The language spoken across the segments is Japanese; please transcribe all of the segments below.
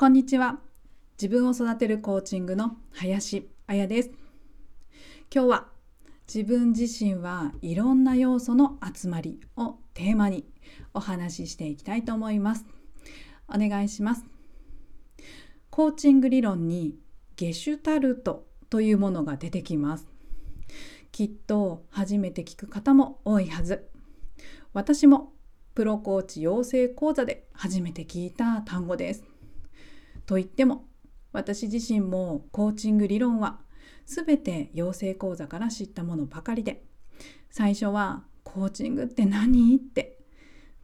こんにちは。自分を育てるコーチングの林彩です。今日は自分自身はいろんな要素の集まりをテーマにお話ししていきたいと思います。お願いします。コーチング理論にゲシュタルトというものが出てきます。きっと初めて聞く方も多いはず。私もプロコーチ養成講座で初めて聞いた単語です。と言っても私自身もコーチング理論は全て養成講座から知ったものばかりで最初はコーチングって何って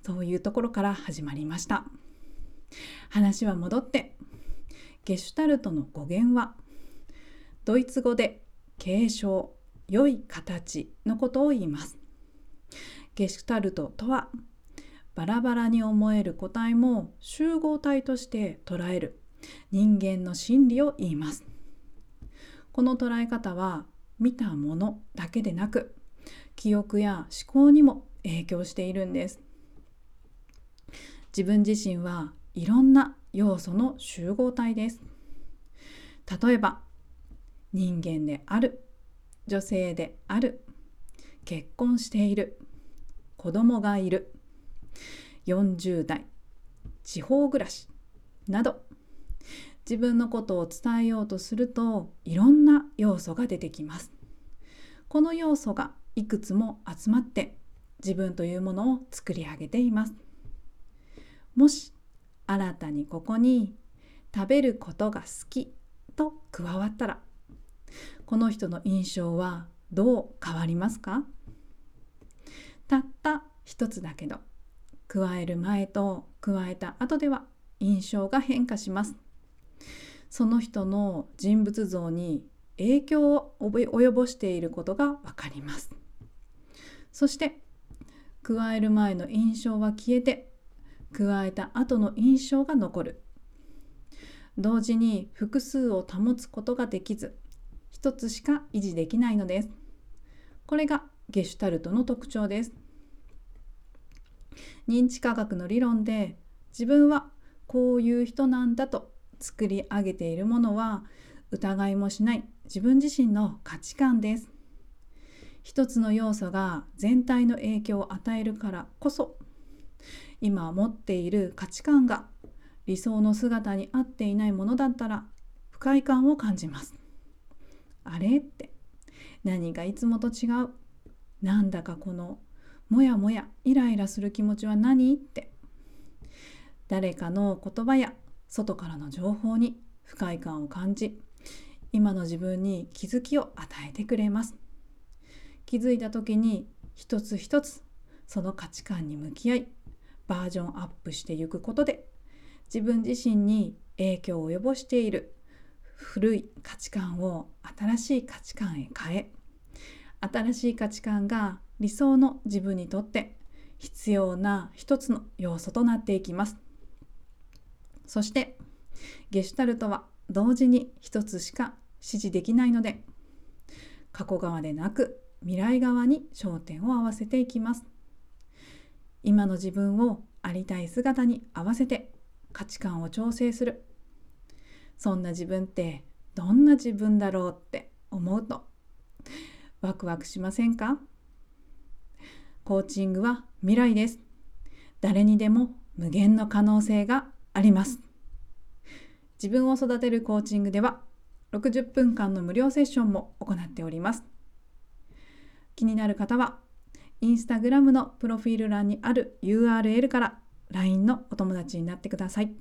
そういうところから始まりました。話は戻ってゲシュタルトの語源はドイツ語で継承良い形のことを言います。ゲシュタルトとはバラバラに思える個体も集合体として捉える人間の心理を言います。この捉え方は見たものだけでなく記憶や思考にも影響しているんです。自分自身はいろんな要素の集合体です。例えば人間である女性である結婚している子供がいる40代地方暮らしなど自分のことを伝えようとするといろんな要素が出てきます。この要素がいくつも集まって自分というものを作り上げています。もし新たにここに食べることが好きと加わったらこの人の印象はどう変わりますか？たった一つだけど加える前と加えた後では印象が変化します。その人の人物像に影響を及ぼしていることがわかります。そして加える前の印象は消えて加えた後の印象が残る。同時に複数を保つことができず一つしか維持できないのです。これがゲシュタルトの特徴です。認知科学の理論で自分はこういう人なんだと作り上げているものは疑いもしない自分自身の価値観です。一つの要素が全体の影響を与えるからこそ今持っている価値観が理想の姿に合っていないものだったら不快感を感じます。あれって何がいつもと違う。なんだかこのもやもやイライラする気持ちは何って。誰かの言葉や外からの情報に不快感を感じ今の自分に気づきを与えてくれます。気づいた時に一つ一つその価値観に向き合いバージョンアップしていくことで自分自身に影響を及ぼしている古い価値観を新しい価値観へ変え新しい価値観が理想の自分にとって必要な一つの要素となっていきます。そしてゲシュタルトは同時に一つしか指示できないので過去側でなく未来側に焦点を合わせていきます。今の自分をありたい姿に合わせて価値観を調整する。そんな自分ってどんな自分だろうって思うとワクワクしませんか？コーチングは未来です。誰にでも無限の可能性があります。自分を育てるコーチングでは60分間の無料セッションも行っております。気になる方はインスタグラムのプロフィール欄にある URL から LINE のお友達になってください。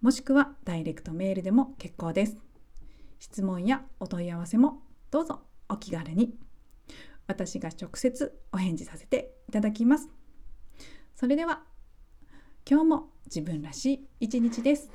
もしくはダイレクトメールでも結構です。質問やお問い合わせもどうぞお気軽に。私が直接お返事させていただきます。それでは今日も自分らしい一日です。